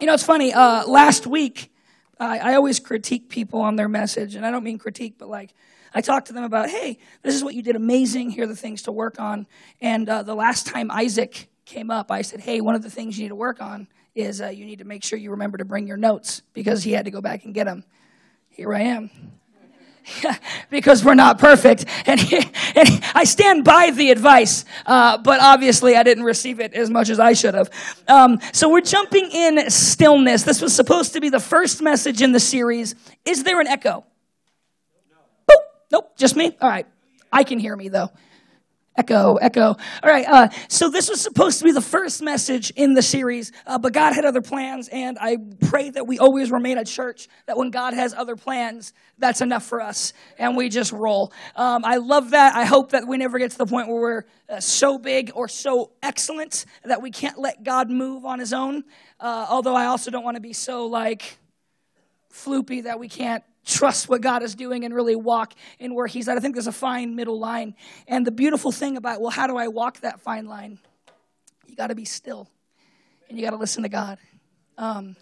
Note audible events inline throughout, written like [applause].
You know, it's funny. Uh, last week, I, I always critique people on their message, and I don't mean critique, but like I talk to them about, hey, this is what you did amazing. Here are the things to work on. And uh, the last time Isaac came up, I said, hey, one of the things you need to work on is uh, you need to make sure you remember to bring your notes because he had to go back and get them. Here I am. [laughs] because we're not perfect. And, he, [laughs] and he, I stand by the advice, uh, but obviously I didn't receive it as much as I should have. Um, so we're jumping in stillness. This was supposed to be the first message in the series. Is there an echo? No. Nope, just me? All right. I can hear me though. Echo, echo. All right. Uh, so this was supposed to be the first message in the series, uh, but God had other plans, and I pray that we always remain a church that when God has other plans, that's enough for us, and we just roll. Um, I love that. I hope that we never get to the point where we're uh, so big or so excellent that we can't let God move on His own. Uh, although I also don't want to be so like floopy that we can't trust what God is doing and really walk in where He's at. I think there's a fine middle line. And the beautiful thing about, well, how do I walk that fine line? You got to be still and you got to listen to God. Um,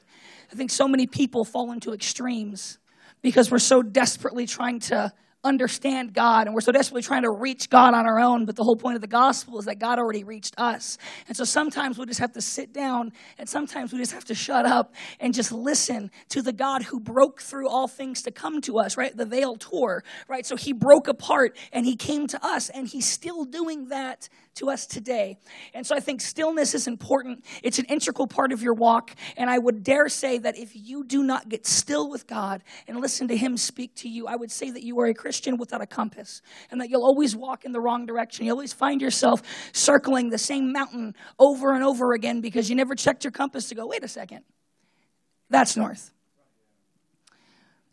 I think so many people fall into extremes because we're so desperately trying to understand God and we're so desperately trying to reach God on our own. But the whole point of the gospel is that God already reached us. And so sometimes we just have to sit down and sometimes we just have to shut up and just listen to the God who broke through all things to come to us, right? The veil tore, right? So he broke apart and he came to us and he's still doing that to us today. And so I think stillness is important. It's an integral part of your walk. And I would dare say that if you do not get still with God and listen to Him speak to you, I would say that you are a Christian without a compass and that you'll always walk in the wrong direction. You'll always find yourself circling the same mountain over and over again because you never checked your compass to go, wait a second, that's north.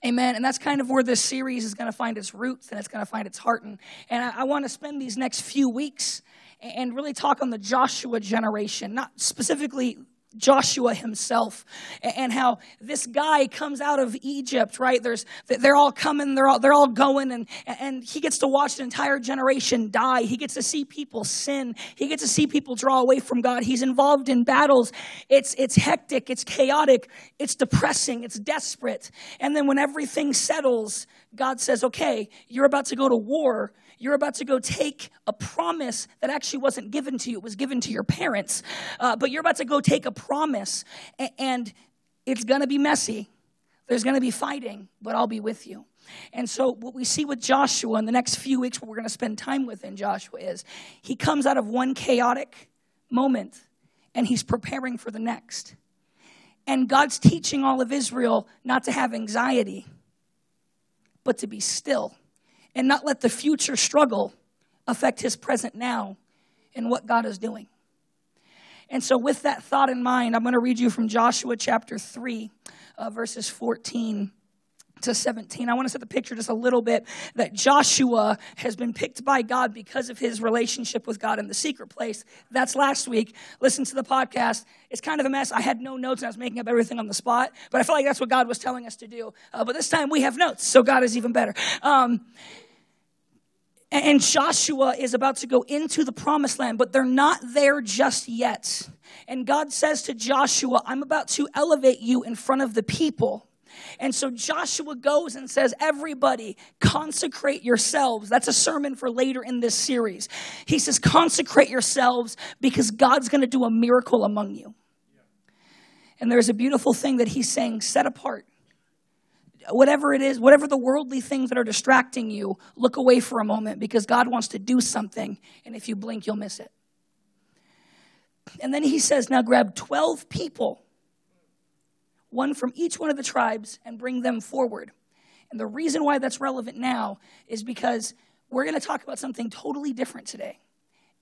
Amen. And that's kind of where this series is going to find its roots and it's going to find its heart. And, and I, I want to spend these next few weeks and really talk on the Joshua generation, not specifically Joshua himself and how this guy comes out of Egypt, right? There's, they're all coming, they're all, they're all going and, and he gets to watch an entire generation die. He gets to see people sin. He gets to see people draw away from God. He's involved in battles. It's, it's hectic. It's chaotic. It's depressing. It's desperate. And then when everything settles, God says, okay, you're about to go to war you're about to go take a promise that actually wasn't given to you, it was given to your parents. Uh, but you're about to go take a promise, and it's going to be messy. There's going to be fighting, but I'll be with you. And so, what we see with Joshua in the next few weeks, what we're going to spend time with in Joshua is he comes out of one chaotic moment and he's preparing for the next. And God's teaching all of Israel not to have anxiety, but to be still and not let the future struggle affect his present now and what God is doing. And so, with that thought in mind, I'm going to read you from Joshua chapter 3, uh, verses 14 to 17. I want to set the picture just a little bit that Joshua has been picked by God because of his relationship with God in the secret place. That's last week. Listen to the podcast. It's kind of a mess. I had no notes and I was making up everything on the spot, but I feel like that's what God was telling us to do. Uh, but this time we have notes, so God is even better. Um, and Joshua is about to go into the promised land, but they're not there just yet. And God says to Joshua, I'm about to elevate you in front of the people. And so Joshua goes and says, Everybody, consecrate yourselves. That's a sermon for later in this series. He says, Consecrate yourselves because God's going to do a miracle among you. And there's a beautiful thing that he's saying, set apart whatever it is, whatever the worldly things that are distracting you, look away for a moment because God wants to do something. And if you blink, you'll miss it. And then he says, Now grab 12 people, one from each one of the tribes, and bring them forward. And the reason why that's relevant now is because we're going to talk about something totally different today.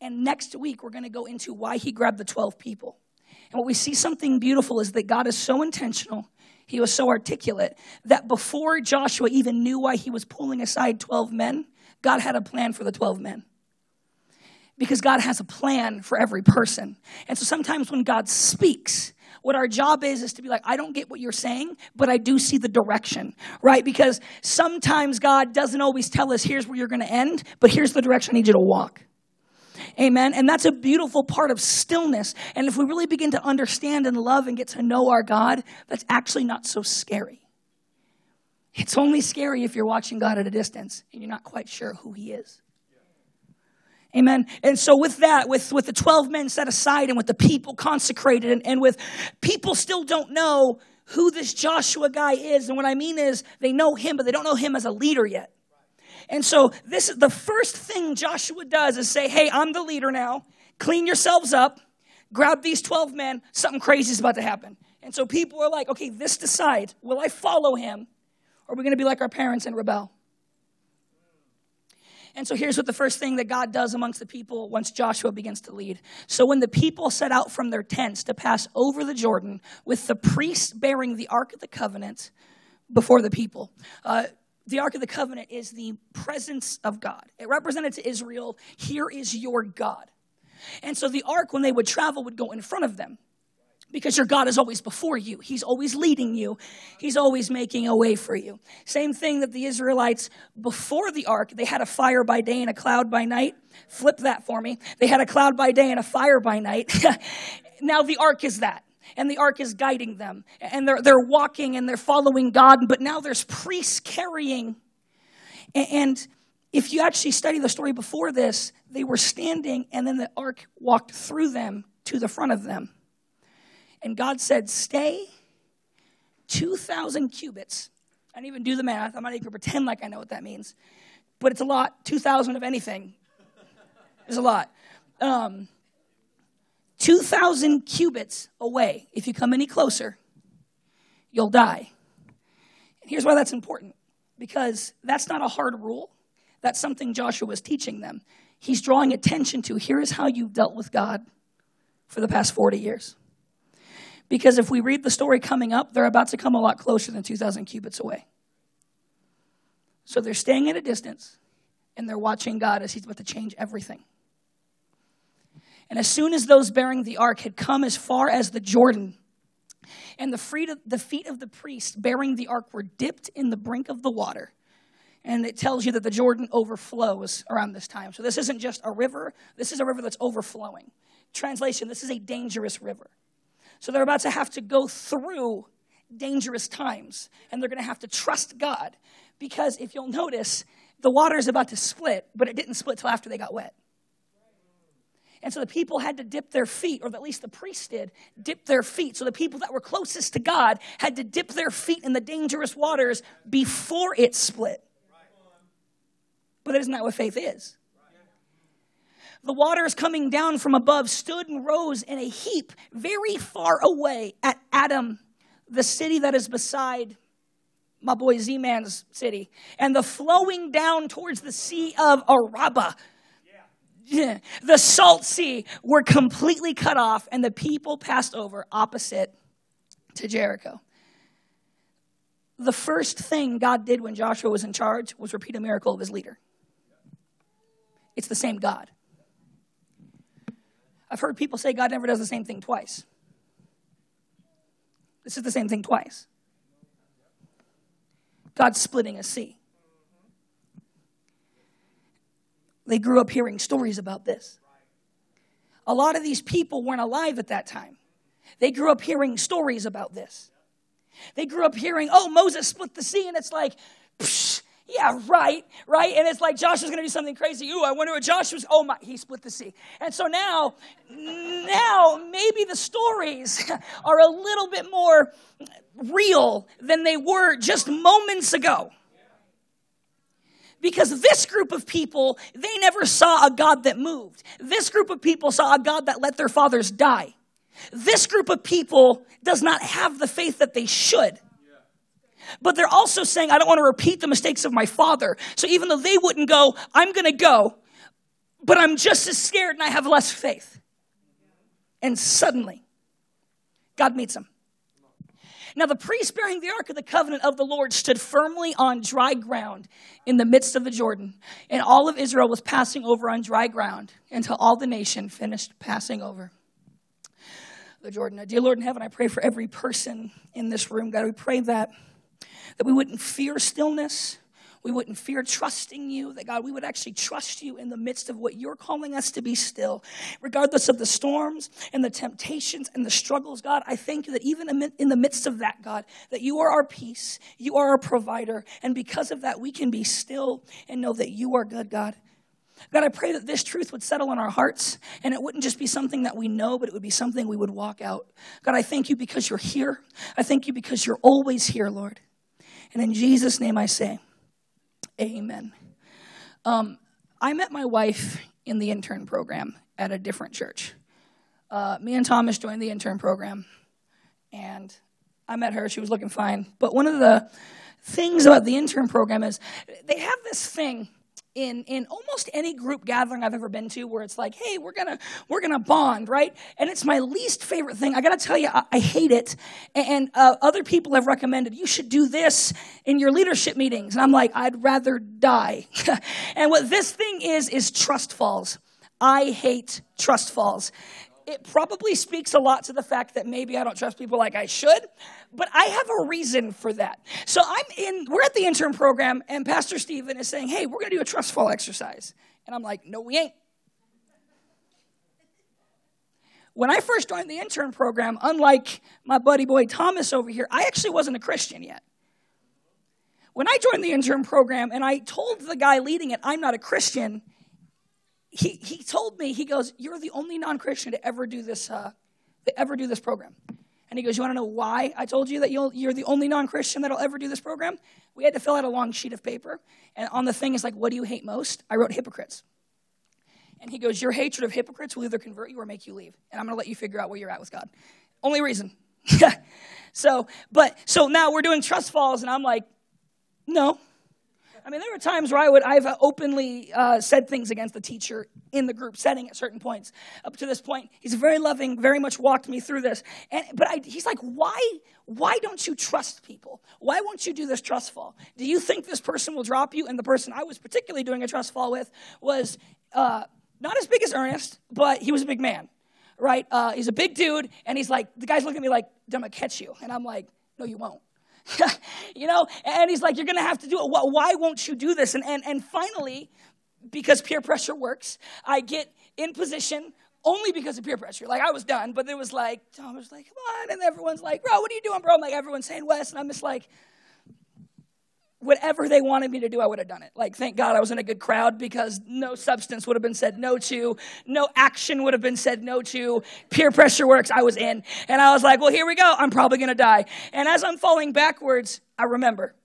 And next week, we're going to go into why he grabbed the 12 people. And what we see something beautiful is that God is so intentional he was so articulate that before Joshua even knew why he was pulling aside 12 men, God had a plan for the 12 men. Because God has a plan for every person. And so sometimes when God speaks, what our job is is to be like, I don't get what you're saying, but I do see the direction, right? Because sometimes God doesn't always tell us, here's where you're going to end, but here's the direction I need you to walk. Amen. And that's a beautiful part of stillness. And if we really begin to understand and love and get to know our God, that's actually not so scary. It's only scary if you're watching God at a distance and you're not quite sure who He is. Amen. And so with that, with, with the 12 men set aside and with the people consecrated and, and with people still don't know who this Joshua guy is. And what I mean is they know him, but they don't know him as a leader yet. And so this is the first thing Joshua does is say, Hey, I'm the leader now. Clean yourselves up. Grab these 12 men. Something crazy is about to happen. And so people are like, okay, this decides will I follow him or are we going to be like our parents and rebel? And so here's what the first thing that God does amongst the people once Joshua begins to lead. So when the people set out from their tents to pass over the Jordan with the priests bearing the Ark of the Covenant before the people, uh, the Ark of the Covenant is the presence of God. It represented to Israel, here is your God. And so the Ark, when they would travel, would go in front of them because your God is always before you. He's always leading you. He's always making a way for you. Same thing that the Israelites before the ark, they had a fire by day and a cloud by night. Flip that for me. They had a cloud by day and a fire by night. [laughs] now the ark is that and the ark is guiding them. And they're, they're walking and they're following god but now there's priests carrying. And if you actually study the story before this they were standing and then the ark walked through them to the front of them. And god said stay 2000 cubits. I didn't even do the math. I'm not even going to pretend like i know what that means. But it's a lot. 2000 of anything is a lot. Um, 2,000 cubits away. If you come any closer, you'll die. And here's why that's important because that's not a hard rule. That's something Joshua was teaching them. He's drawing attention to here is how you've dealt with God for the past 40 years. Because if we read the story coming up, they're about to come a lot closer than 2,000 cubits away. So they're staying at a distance and they're watching God as He's about to change everything. And as soon as those bearing the ark had come as far as the Jordan, and the the feet of the priest bearing the ark were dipped in the brink of the water. And it tells you that the Jordan overflows around this time. So this isn't just a river, this is a river that's overflowing. Translation this is a dangerous river. So they're about to have to go through dangerous times, and they're going to have to trust God. Because if you'll notice, the water is about to split, but it didn't split till after they got wet. And so the people had to dip their feet, or at least the priests did, dip their feet. So the people that were closest to God had to dip their feet in the dangerous waters before it split. But that isn't that what faith is. The waters coming down from above stood and rose in a heap very far away at Adam, the city that is beside my boy Z Man's city, and the flowing down towards the sea of Arabah [laughs] the salt sea were completely cut off and the people passed over opposite to Jericho. The first thing God did when Joshua was in charge was repeat a miracle of his leader. It's the same God. I've heard people say God never does the same thing twice. This is the same thing twice. God's splitting a sea. They grew up hearing stories about this. A lot of these people weren't alive at that time. They grew up hearing stories about this. They grew up hearing, oh, Moses split the sea, and it's like, psh, yeah, right, right? And it's like Joshua's gonna do something crazy. Ooh, I wonder what Joshua's, oh my, he split the sea. And so now, now maybe the stories [laughs] are a little bit more real than they were just moments ago. Because this group of people, they never saw a God that moved. This group of people saw a God that let their fathers die. This group of people does not have the faith that they should. But they're also saying, I don't want to repeat the mistakes of my father. So even though they wouldn't go, I'm going to go, but I'm just as scared and I have less faith. And suddenly, God meets them. Now the priest bearing the ark of the covenant of the Lord stood firmly on dry ground in the midst of the Jordan, and all of Israel was passing over on dry ground until all the nation finished passing over the Jordan. Now, dear Lord in heaven, I pray for every person in this room. God, we pray that that we wouldn't fear stillness, we wouldn't fear trusting you, that God, we would actually trust you in the midst of what you're calling us to be still. Regardless of the storms and the temptations and the struggles, God, I thank you that even in the midst of that, God, that you are our peace, you are our provider, and because of that, we can be still and know that you are good, God. God, I pray that this truth would settle in our hearts and it wouldn't just be something that we know, but it would be something we would walk out. God, I thank you because you're here. I thank you because you're always here, Lord. And in Jesus' name I say, Amen. Um, I met my wife in the intern program at a different church. Uh, me and Thomas joined the intern program, and I met her. She was looking fine. But one of the things about the intern program is they have this thing in in almost any group gathering I've ever been to where it's like, hey, we're gonna we're gonna bond, right? And it's my least favorite thing. I gotta tell you, I, I hate it. And uh, other people have recommended you should do this in your leadership meetings, and I'm like, I'd rather die. [laughs] and what this thing is is trust falls. I hate trust falls it probably speaks a lot to the fact that maybe I don't trust people like I should, but I have a reason for that. So I'm in, we're at the intern program, and Pastor Stephen is saying, hey, we're to do a trust fall exercise. And I'm like, no, we ain't. When I first joined the intern program, unlike my buddy boy Thomas over here, I actually wasn't a Christian yet. When I joined the intern program and I told the guy leading it, I'm not a Christian, he, he told me, he goes, You're the only non Christian to ever do this, uh, to ever do this program. And he goes, You want to know why I told you that you are the only non Christian that'll ever do this program? We had to fill out a long sheet of paper. And on the thing is like, What do you hate most? I wrote hypocrites. And he goes, Your hatred of hypocrites will either convert you or make you leave. And I'm going to let you figure out where you're at with God. Only reason. [laughs] so, but, so now we're doing trust falls, and I'm like, No, I mean, there were times where I would, I've openly uh, said things against the teacher in the group setting at certain points. Up to this point, he's very loving, very much walked me through this. And, but I, he's like, why, why don't you trust people? Why won't you do this trust fall? Do you think this person will drop you? And the person I was particularly doing a trust fall with was uh, not as big as Ernest, but he was a big man, right? Uh, he's a big dude, and he's like, the guy's looking at me like, I'm gonna catch you. And I'm like, no, you won't. [laughs] you know, and he's like, You're going to have to do it. Why won't you do this? And, and, and finally, because peer pressure works, I get in position only because of peer pressure. Like I was done, but it was like, Tom was like, come on. And everyone's like, bro, what are you doing, bro? I'm like, everyone's saying Wes. And I'm just like, whatever they wanted me to do, I would have done it. Like, thank God I was in a good crowd because no substance would have been said no to, no action would have been said no to. Peer pressure works, I was in. And I was like, well, here we go. I'm probably to die. And as I'm falling backwards, I remember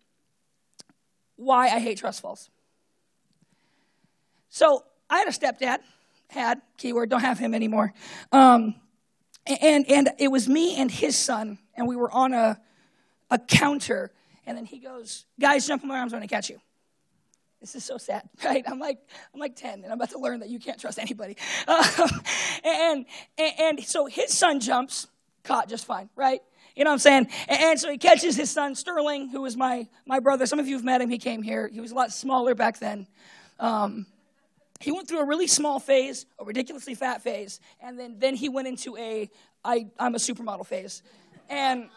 why I hate trust falls. So I had a stepdad, had, keyword, don't have him anymore. Um, and, and it was me and his son, and we were on a, a counter and then he goes, Guys, jump in my arms, I'm gonna catch you. This is so sad, [laughs] right? I'm like, I'm like 10, and I'm about to learn that you can't trust anybody. [laughs] Um, and, and, and so his son jumps, caught just fine, right? You know what I'm saying? And, and so he catches his son, Sterling, who was my, my brother. Some of you have met him. He came here. He was a lot smaller back then. Um, he went through a really small phase, a ridiculously fat phase, and then, then he went into a I, I'm a supermodel phase. And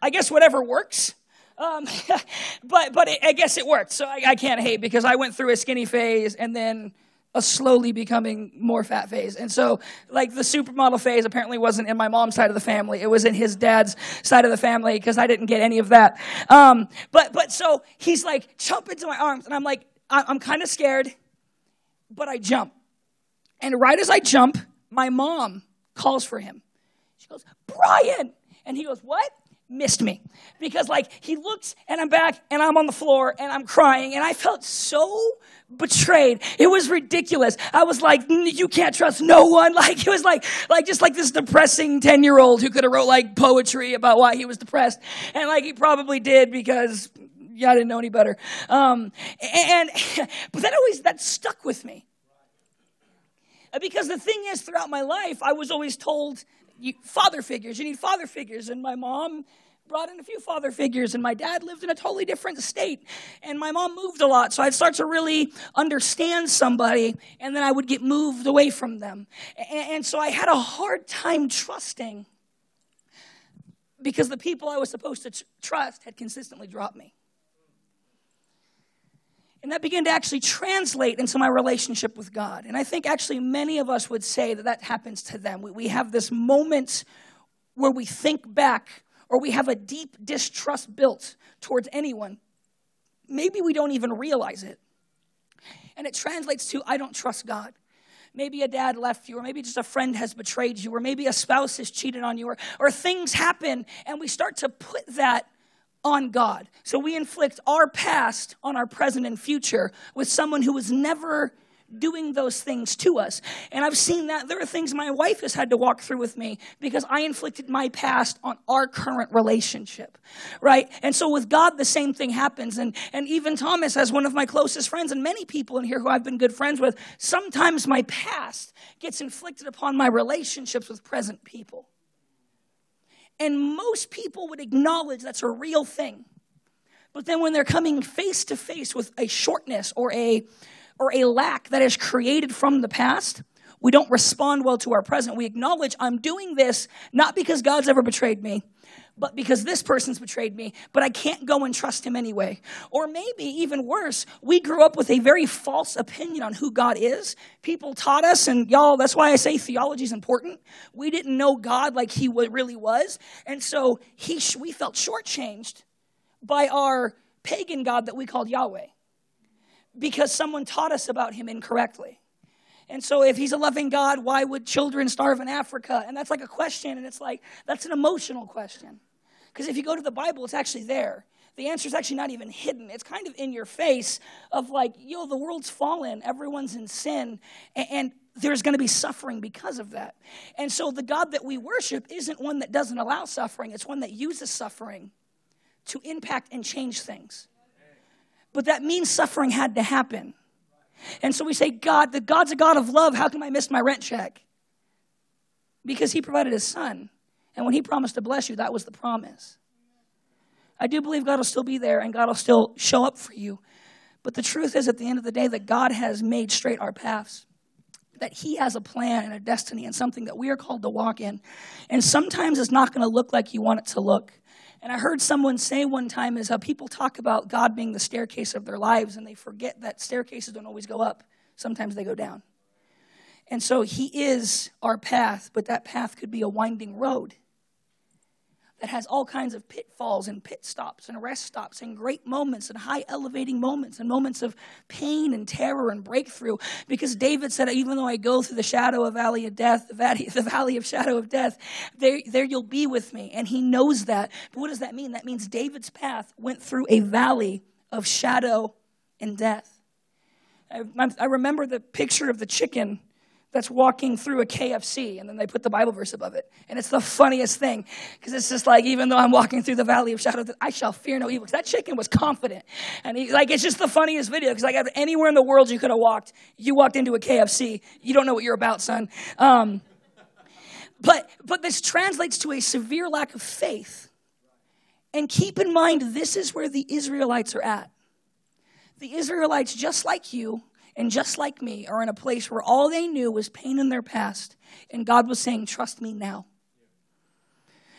I guess whatever works, um, [laughs] but but it, I guess it worked. So I, I can't hate because I went through a skinny phase and then a slowly becoming more fat phase. And so, like, the supermodel phase apparently wasn't in my mom's side of the family. It was in his dad's side of the family because I didn't get any of that. Um, but, but so he's like, jump into my arms. And I'm like, I'm kind of scared, but I jump. And right as I jump, my mom calls for him. She goes, Brian. And he goes, What? Missed me because like he looked and I'm back and I'm on the floor and I'm crying and I felt so betrayed. It was ridiculous. I was like, you can't trust no one. [laughs] Like it was like, like just like this depressing 10 year old who could have wrote like poetry about why he was depressed. And like he probably did because yeah, I didn't know any better. Um, and, [laughs] but that always, that stuck with me. Because the thing is, throughout my life, I was always told you, father figures. You need father figures. And my mom brought in a few father figures, and my dad lived in a totally different state. And my mom moved a lot, so I'd start to really understand somebody, and then I would get moved away from them. And, so I had a hard time trusting because the people I was supposed to tr- trust had consistently dropped me. And that began to actually translate into my relationship with God. And I think actually many of us would say that that happens to them. We, we have this moment where we think back or we have a deep distrust built towards anyone. Maybe we don't even realize it. And it translates to, I don't trust God. Maybe a dad left you, or maybe just a friend has betrayed you, or maybe a spouse has cheated on you, or, or things happen, and we start to put that on God. So we inflict our past on our present and future with someone who was never doing those things to us. And I've seen that there are things my wife has had to walk through with me because I inflicted my past on our current relationship. Right? And so with God the same thing happens and and even Thomas as one of my closest friends and many people in here who I've been good friends with, sometimes my past gets inflicted upon my relationships with present people. And most people would acknowledge that's a real thing. But then when they're coming face to face with a shortness or a or a lack that is created from the past, we don't respond well to our present. We acknowledge I'm doing this not because God's ever betrayed me, but because this person's betrayed me, but I can't go and trust him anyway. Or maybe even worse, we grew up with a very false opinion on who God is. People taught us, and y'all, that's why I say theology is important. We didn't know God like he really was. And so he, we felt shortchanged by our pagan God that we called Yahweh because someone taught us about him incorrectly. And so, if he's a loving God, why would children starve in Africa? And that's like a question, and it's like, that's an emotional question. Because if you go to the Bible, it's actually there. The answer is actually not even hidden. It's kind of in your face of like, yo, the world's fallen, everyone's in sin, and there's going to be suffering because of that. And so, the God that we worship isn't one that doesn't allow suffering, it's one that uses suffering to impact and change things. But that means suffering had to happen. And so we say, God, the God's a God of love. How come I missed my rent check? Because he provided his son. And when he promised to bless you, that was the promise. I do believe God will still be there and God will still show up for you. But the truth is, at the end of the day, that God has made straight our paths. That He has a plan and a destiny and something that we are called to walk in. And sometimes it's not going to look like you want it to look. And I heard someone say one time is how people talk about God being the staircase of their lives and they forget that staircases don't always go up, sometimes they go down. And so He is our path, but that path could be a winding road that has all kinds of pitfalls and pit stops and rest stops and great moments and high elevating moments and moments of pain and terror and breakthrough. Because David said, even though I go through the shadow of valley of death, the valley, the valley of shadow of death, there, there you'll be with me. And he knows that. But what does that mean? That means David's path went through a valley of shadow and death. I, I remember the picture of the chicken that's walking through a KFC, and then they put the Bible verse above it. And it's the funniest thing, because it's just like, even though I'm walking through the valley of shadow, I shall fear no evil. Because that chicken was confident. And he, like, it's just the funniest video, because like anywhere in the world you could have walked, you walked into a KFC, you don't know what you're about, son. Um, but, but this translates to a severe lack of faith. And keep in mind, this is where the Israelites are at. The Israelites, just like you, and just like me, are in a place where all they knew was pain in their past, and God was saying, Trust me now.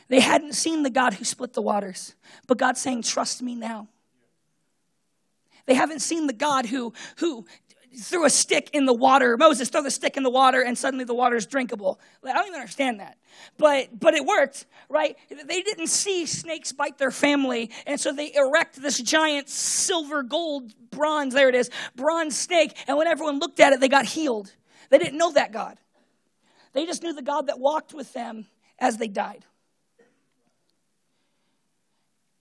They hadn't seen the God who split the waters, but God's saying, Trust me now. They haven't seen the God who, who threw a stick in the water. Moses threw the stick in the water and suddenly the water is drinkable. I don't even understand that. But but it worked, right? They didn't see snakes bite their family, and so they erect this giant silver, gold, bronze, there it is, bronze snake, and when everyone looked at it, they got healed. They didn't know that God. They just knew the God that walked with them as they died.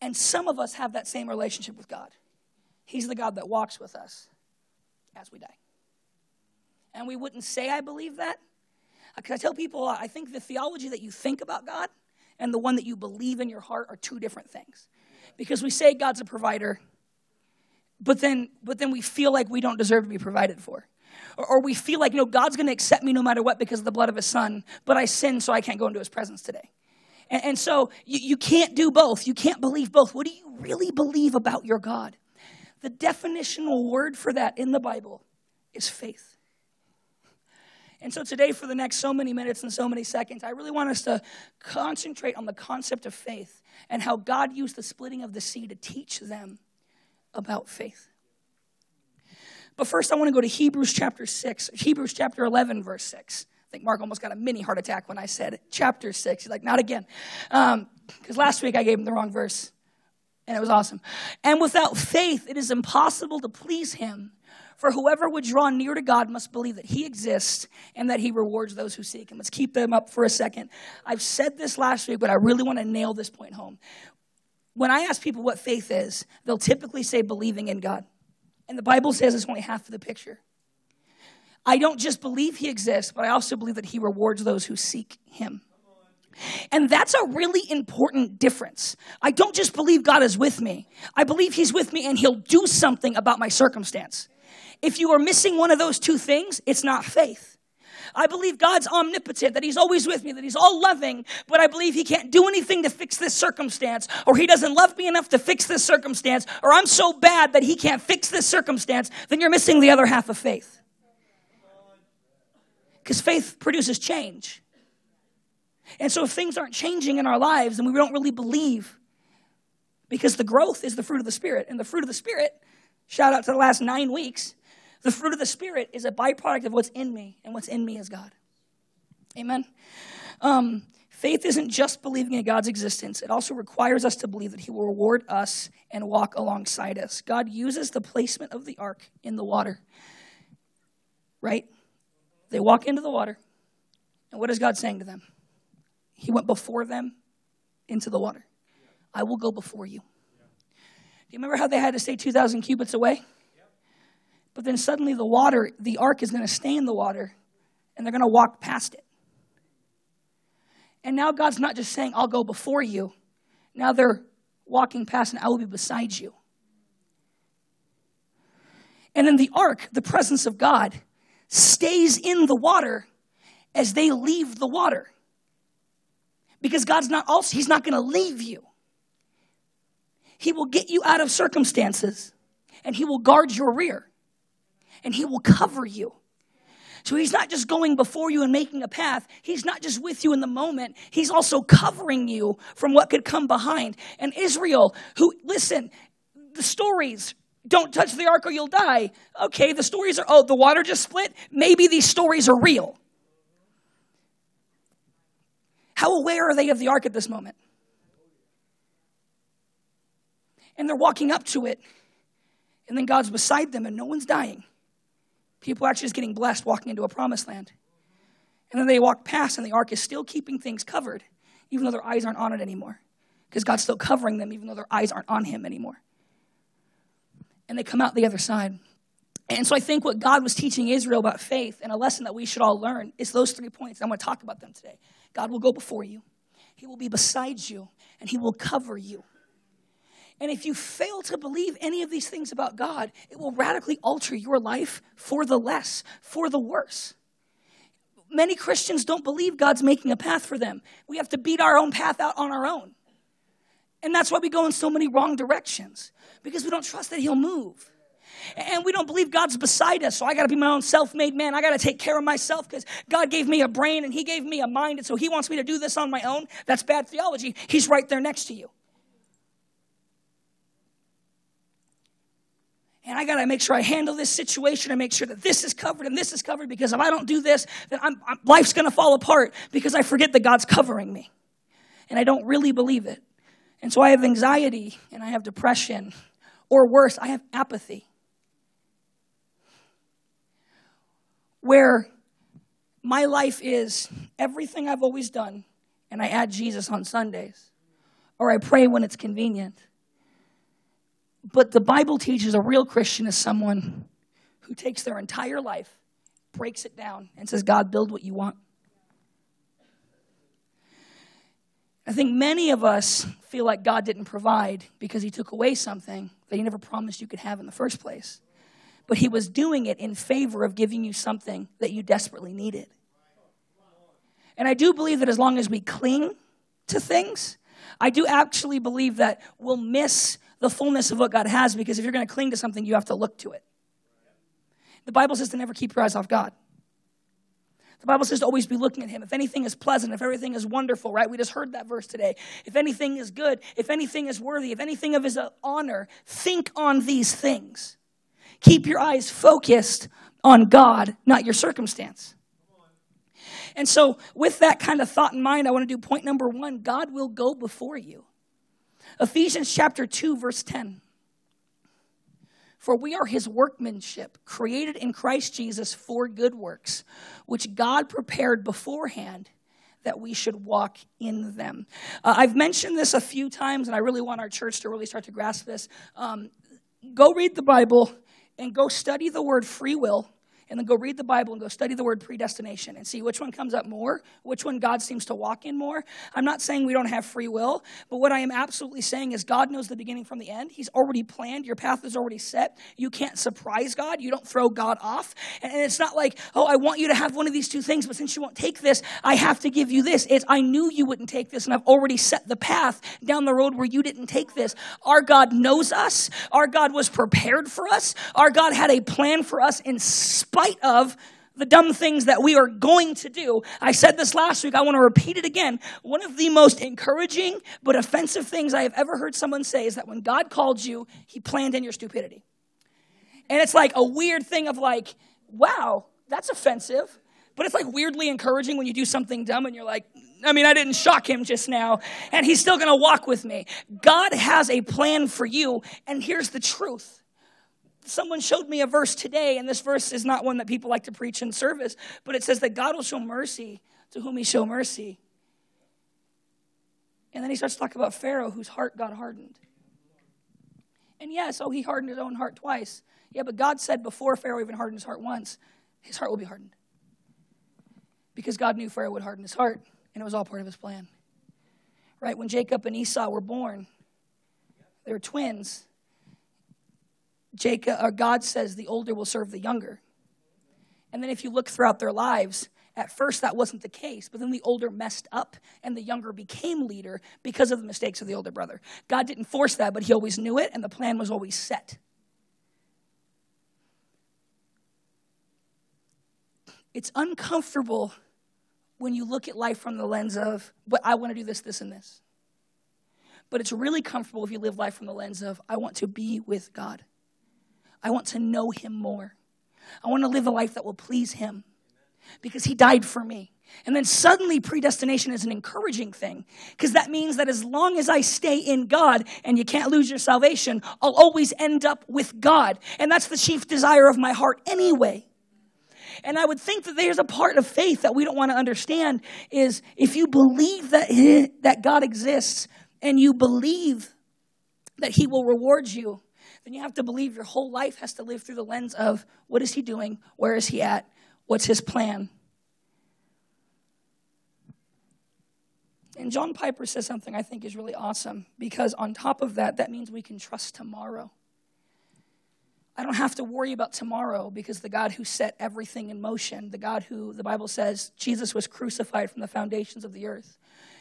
And some of us have that same relationship with God. He's the God that walks with us as we die. And we wouldn't say, I believe that. Because I tell people, I think the theology that you think about God and the one that you believe in your heart are two different things. Because we say God's a provider, but then, but then we feel like we don't deserve to be provided for. Or, or we feel like, no, God's going to accept me no matter what because of the blood of his son, but I sin so I can't go into his presence today. And, and so you, you can't do both. You can't believe both. What do you really believe about your God? The definitional word for that in the Bible is faith. And so today, for the next so many minutes and so many seconds, I really want us to concentrate on the concept of faith and how God used the splitting of the sea to teach them about faith. But first, I want to go to Hebrews chapter 6, Hebrews chapter 11, verse 6. I think Mark almost got a mini heart attack when I said chapter 6. He's like, not again. Because um, last week I gave him the wrong verse, and it was awesome. And without faith, it is impossible to please him. For whoever would draw near to God must believe that He exists and that He rewards those who seek Him. Let's keep them up for a second. I've said this last week, but I really want to nail this point home. When I ask people what faith is, they'll typically say believing in God. And the Bible says it's only half of the picture. I don't just believe He exists, but I also believe that He rewards those who seek Him. And that's a really important difference. I don't just believe God is with me, I believe He's with me and He'll do something about my circumstance. If you are missing one of those two things, it's not faith. I believe God's omnipotent, that He's always with me, that He's all loving, but I believe He can't do anything to fix this circumstance, or He doesn't love me enough to fix this circumstance, or I'm so bad that He can't fix this circumstance, then you're missing the other half of faith. Because faith produces change. And so if things aren't changing in our lives, and we don't really believe, because the growth is the fruit of the Spirit, and the fruit of the Spirit, shout out to the last nine weeks, the fruit of the Spirit is a byproduct of what's in me, and what's in me is God. Amen. Um, faith isn't just believing in God's existence, it also requires us to believe that He will reward us and walk alongside us. God uses the placement of the ark in the water, right? They walk into the water, and what is God saying to them? He went before them into the water. I will go before you. Do you remember how they had to stay 2,000 cubits away? But then suddenly the water, the ark is going to stay in the water and they're going to walk past it. And now God's not just saying, I'll go before you. Now they're walking past and I will be beside you. And then the ark, the presence of God, stays in the water as they leave the water. Because God's not also, He's not going to leave you. He will get you out of circumstances and He will guard your rear and He will cover you. So He's not just going before you and making a path. He's not just with you in the moment. He's also covering you from what could come behind. And Israel, who, listen, the stories, don't touch the ark or you'll die. Okay, the stories are, oh, the water just split. Maybe these stories are real. How aware are they of the ark at this moment? And they're walking up to it, and then God's beside them, and no one's dying. People are actually just getting blessed walking into a promised land. And then they walk past, and the ark is still keeping things covered, even though their eyes aren't on it anymore. Because God's still covering them, even though their eyes aren't on Him anymore. And they come out the other side. And so I think what God was teaching Israel about faith and a lesson that we should all learn is those three points. I'm going to talk about them today. God will go before you, He will be beside you, and He will cover you. And if you fail to believe any of these things about God, it will radically alter your life for the less, for the worse. Many Christians don't believe God's making a path for them. We have to beat our own path out on our own. And that's why we go in so many wrong directions, because we don't trust that He'll move. And we don't believe God's beside us, so I gotta be my own self made man. I gotta take care of myself because God gave me a brain and He gave me a mind, and so He wants me to do this on my own. That's bad theology. He's right there next to you. And I got to make sure I handle this situation and make sure that this is covered and this is covered because if I don't do this, then I'm, I'm, life's going to fall apart because I forget that God's covering me. And I don't really believe it. And so I have anxiety and I have depression, or worse, I have apathy. Where my life is everything I've always done, and I add Jesus on Sundays, or I pray when it's convenient but the Bible teaches a real Christian is someone who takes their entire life, breaks it down, and says, God, build what you want. I think many of us feel like God didn't provide because he took away something that he never promised you could have in the first place. But he was doing it in favor of giving you something that you desperately needed. And I do believe that as long as we cling to things, I do actually believe that we'll miss the fullness of what God has because if you're going to cling to something, you have to look to it. The Bible says to never keep your eyes off God. The Bible says to always be looking at Him. If anything is pleasant, if everything is wonderful, right? We just heard that verse today. If anything is good, if anything is worthy, if anything of His honor, think on these things. Keep your eyes focused on God, not your circumstance. And so, with that kind of thought in mind, I want to do point number one God will go before you. Ephesians chapter 2, verse 10. For we are his workmanship, created in Christ Jesus for good works, which God prepared beforehand that we should walk in them. Uh, I've mentioned this a few times, and I really want our church to really start to grasp this. Um, go read the Bible and go study the word free will and then go read the Bible and go study the word predestination and see which one comes up more, which one God seems to walk in more. I'm not saying we don't have free will, but what I am absolutely saying is God knows the beginning from the end. He's already planned, your path is already set. You can't surprise God, you don't throw God off. And it's not like, oh, I want you to have one of these two things, but since you won't take this, I have to give you this. It's, I knew you wouldn't take this, and I've already set the path down the road where you didn't take this. Our God knows us, our God was prepared for us, our God had a plan for us in spite spite of the dumb things that we are going to do. I said this last week. I want to repeat it again. One of the most encouraging but offensive things I have ever heard someone say is that when God called you, he planned in your stupidity. And it's like a weird thing of like, wow, that's offensive. But it's like weirdly encouraging when you do something dumb and you're like, I mean, I didn't shock him just now, and he's still gonna walk with me. God has a plan for you, and here's the truth someone showed me a verse today, and this verse is not one that people like to preach in service, but it says that God will show mercy to whom he show mercy. And then he starts to talk about Pharaoh, whose heart got hardened. And yes, oh, he hardened his own heart twice. Yeah, but God said before Pharaoh even hardened his heart once, his heart will be hardened. Because God knew Pharaoh would harden his heart, and it was all part of his plan. Right? When Jacob and Esau were born, they were twins. Jacob or God says the older will serve the younger. And then if you look throughout their lives, at first that wasn't the case, but then the older messed up and the younger became leader because of the mistakes of the older brother. God didn't force that, but he always knew it and the plan was always set. It's uncomfortable when you look at life from the lens of, but I want to do this, this, and this. But it's really comfortable if you live life from the lens of, I want to be with God. I want to know him more. I want to live a life that will please him because he died for me. And then suddenly, predestination is an encouraging thing because that means that as long as I stay in God and you can't lose your salvation, I'll always end up with God. And that's the chief desire of my heart anyway. And I would think that there's a part of faith that we don't want to understand is if you believe that, that God exists and you believe that he will reward you, then you have to believe your whole life has to live through the lens of what is he doing? Where is he at? What's his plan? And John Piper says something I think is really awesome because, on top of that, that means we can trust tomorrow. I don't have to worry about tomorrow because the God who set everything in motion, the God who the Bible says Jesus was crucified from the foundations of the earth,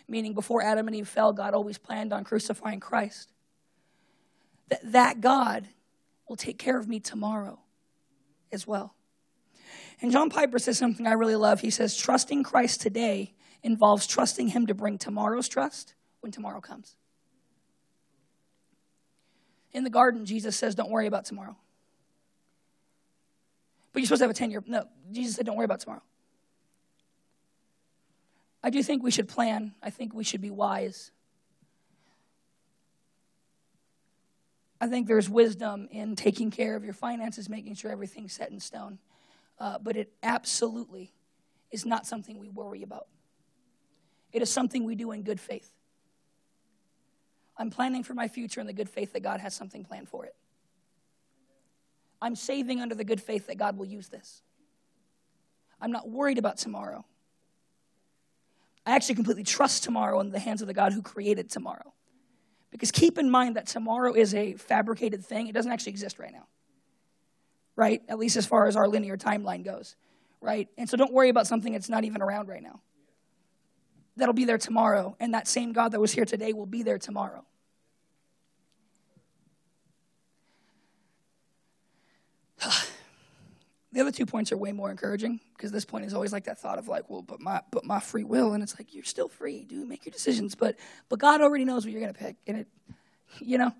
meaning before Adam and Eve fell, God always planned on crucifying Christ that that God will take care of me tomorrow as well. And John Piper says something I really love. He says, Trusting Christ today involves trusting Him to bring tomorrow's trust when tomorrow comes. In the garden, Jesus says, Don't worry about tomorrow. But you're supposed to have a 10 year. No, Jesus said, Don't worry about tomorrow. I do think we should plan. I think we should be wise. I think there's wisdom in taking care of your finances, making sure everything's set in stone. Uh, but it absolutely is not something we worry about. It is something we do in good faith. I'm planning for my future in the good faith that God has something planned for it. I'm saving under the good faith that God will use this. I'm not worried about tomorrow. I actually completely trust tomorrow in the hands of the God who created tomorrow. Because keep in mind that tomorrow is a fabricated thing, it doesn't actually exist right now. Right? At least as far as our linear timeline goes. Right? And so don't worry about something that's not even around right now. That'll be there tomorrow, and that same God that was here today will be there tomorrow. The other two points are way more encouraging because this point is always like that thought of like, well, but my but my free will, and it's like you're still free, do make your decisions, but but God already knows what you're gonna pick, and it, you know,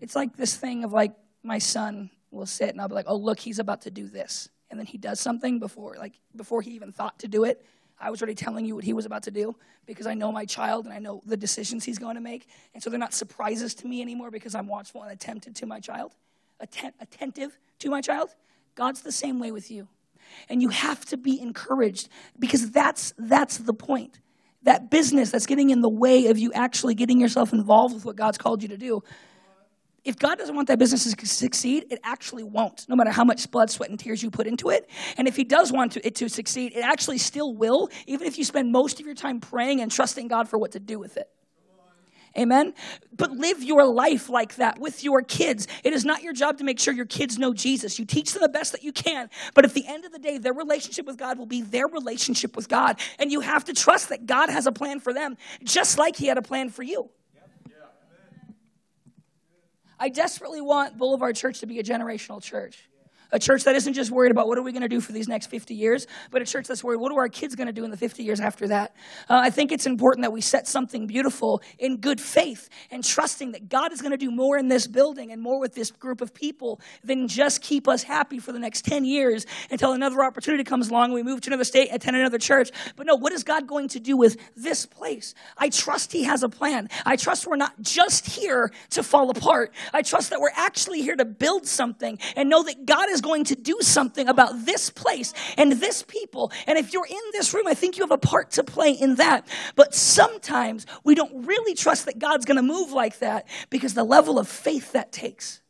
it's like this thing of like my son We'll sit and I'll be like, oh, look, he's about to do this. And then he does something before, like, before he even thought to do it. I was already telling you what he was about to do because I know my child and I know the decisions he's going to make. And so they're not surprises to me anymore because I'm watchful and attentive to my child, Atten- attentive to my child. God's the same way with you. And you have to be encouraged because that's, that's the point. That business that's getting in the way of you actually getting yourself involved with what God's called you to do if God doesn't want that business to succeed, it actually won't, no matter how much blood, sweat, and tears you put into it. And if He does want to, it to succeed, it actually still will, even if you spend most of your time praying and trusting God for what to do with it. Amen? But live your life like that with your kids. It is not your job to make sure your kids know Jesus. You teach them the best that you can. But at the end of the day, their relationship with God will be their relationship with God. And you have to trust that God has a plan for them, just like He had a plan for you. I desperately want Boulevard Church to be a generational church. A church that isn't just worried about what are we going to do for these next 50 years, but a church that's worried, what are our kids going to do in the 50 years after that? Uh, I think it's important that we set something beautiful in good faith and trusting that God is going to do more in this building and more with this group of people than just keep us happy for the next 10 years until another opportunity comes along we move to another state, attend another church. But no, what is God going to do with this place? I trust He has a plan. I trust we're not just here to fall apart. I trust that we're actually here to build something and know that God is going to do something about this place and this people. And if you're in this room, I think you have a part to play in that. But sometimes we don't really trust that God's going to move like that because the level of faith that takes.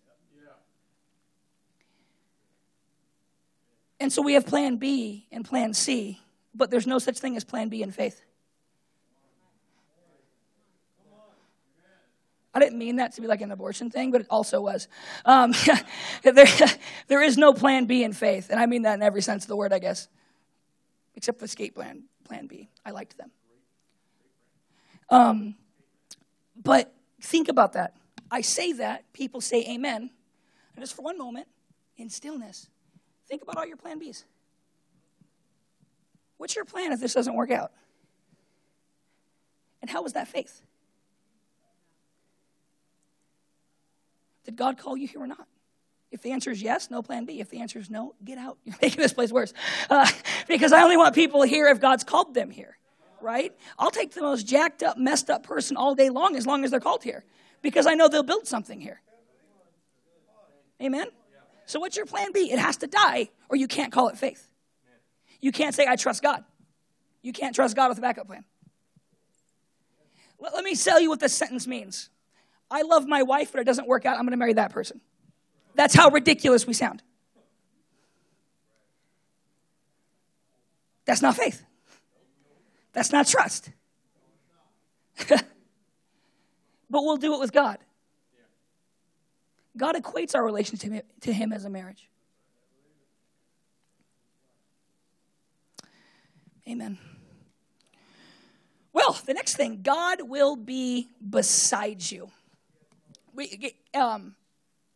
And so we have plan B and plan C, but there's no such thing as plan B in faith. I didn't mean that to be like an abortion thing, but it also was. Um, [laughs] there, [laughs] there is no plan B in faith, and I mean that in every sense of the word, I guess, except the escape plan, plan B. I liked them. Um, but think about that. I say that, people say amen, and just for one moment, in stillness, think about all your plan Bs. What's your plan if this doesn't work out? And how was that faith? Did God call you here or not? If the answer is yes, no plan B. If the answer is no, get out. You're [laughs] making this place worse. Uh, because I only want people here if God's called them here, right? I'll take the most jacked up, messed up person all day long as long as they're called here because I know they'll build something here. Amen? So, what's your plan B? It has to die or you can't call it faith. You can't say, I trust God. You can't trust God with a backup plan. Let, me tell you what this sentence means. I love my wife, but it doesn't work out, I'm going to marry that person. That's how ridiculous we sound. That's not faith. That's not trust. [laughs] but we'll do it with God. God equates our relationship to Him as a marriage. Amen. Well, the next thing God will be beside you we, um,